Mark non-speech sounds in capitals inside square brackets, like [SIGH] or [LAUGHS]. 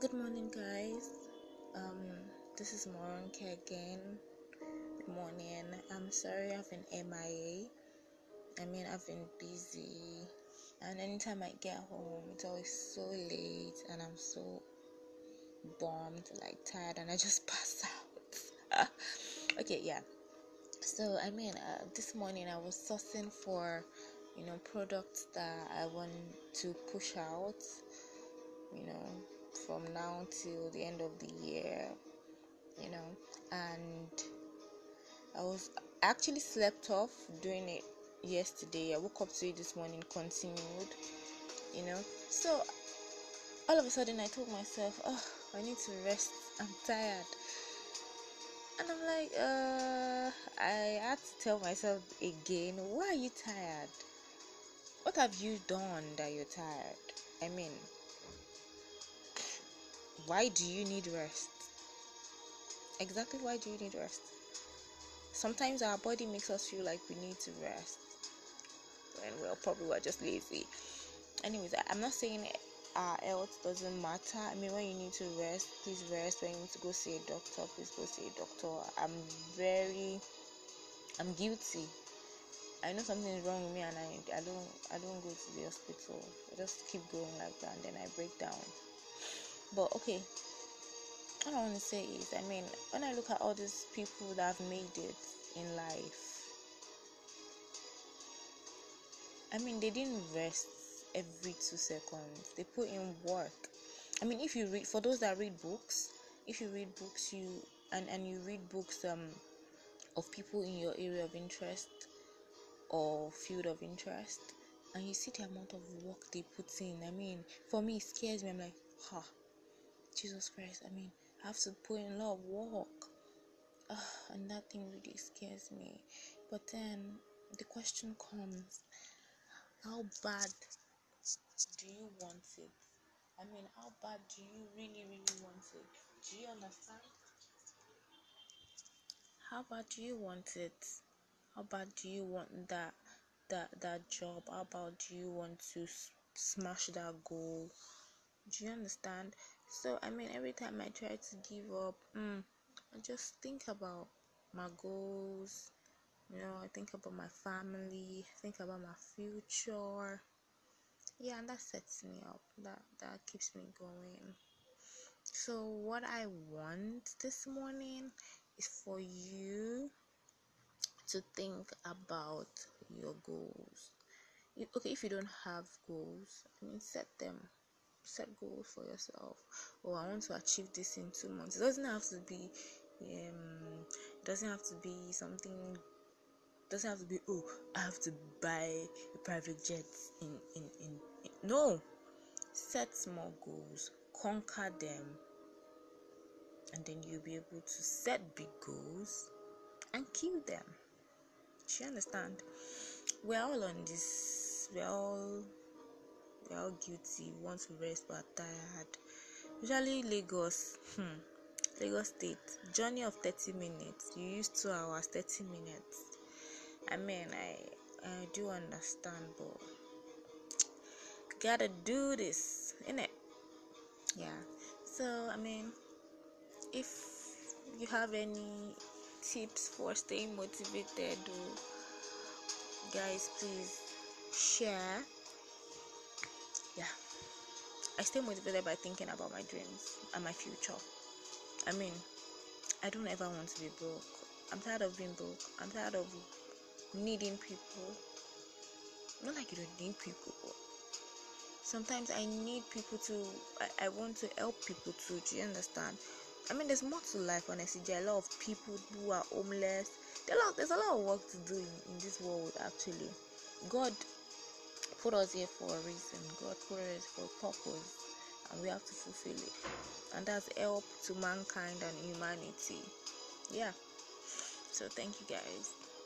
Good morning, guys. Um, this is Moronke again. Good morning. I'm sorry I've been MIA. I mean, I've been busy, and anytime I get home, it's always so late, and I'm so bummed, like tired, and I just [LAUGHS] pass out. [LAUGHS] okay, yeah. So, I mean, uh, this morning I was sourcing for, you know, products that I want to push out, you know, from now till the end of the year, you know, and I was actually slept off doing it yesterday. I woke up to it this morning, continued, you know. So all of a sudden, I told myself, "Oh, I need to rest. I'm tired." And I'm like, uh, I had to tell myself again, why are you tired? What have you done that you're tired? I mean, why do you need rest? Exactly why do you need rest? Sometimes our body makes us feel like we need to rest. And well, probably we're just lazy. Anyways, I'm not saying our health doesn't matter. I mean, when you need to rest, please rest. When you need to go see a doctor, please go see a doctor. I'm very, I'm guilty. I know something is wrong with me, and I, I don't, I don't go to the hospital. I just keep going like that, and then I break down. But okay, what I want to say is, I mean, when I look at all these people that have made it in life, I mean, they didn't rest every two seconds. They put in work. I mean, if you read, for those that read books, if you read books, you and and you read books um of people in your area of interest or field of interest, and you see the amount of work they put in. I mean, for me, it scares me. I'm like, ha. Huh Jesus Christ, I mean, I have to put in a lot of work. Uh, and that thing really scares me. But then the question comes how bad do you want it? I mean, how bad do you really, really want it? Do you understand? How bad do you want it? How bad do you want that that that job? How about do you want to smash that goal? Do you understand? So I mean, every time I try to give up, mm, I just think about my goals. You know, I think about my family. I think about my future. Yeah, and that sets me up. That that keeps me going. So what I want this morning is for you to think about your goals. Okay, if you don't have goals, I mean, set them set goals for yourself or oh, i want to achieve this in two months it doesn't have to be um it doesn't have to be something doesn't have to be oh i have to buy a private jet in in, in, in no set small goals conquer them and then you'll be able to set big goals and kill them do you understand we're all on this we're all we're all guilty. We want to rest but tired. Usually Lagos, hmm, Lagos State, journey of 30 minutes. You use two hours, 30 minutes. I mean, I I do understand, but gotta do this, innit? Yeah. So I mean, if you have any tips for staying motivated, do guys, please share. Yeah. I stay motivated by thinking about my dreams and my future. I mean i don't ever want to be broke. I'm tired of being broke. I'm tired of needing people not like you don't need people sometimes i need people to I, I want to help people too do you understand I mean, there's more to life, honestly. There are a lot of people who are homeless. There a lot, there's a lot of work to do in, in this world, actually. God put us here for a reason. God put us for a purpose, and we have to fulfill it. And that's help to mankind and humanity. Yeah. So thank you guys.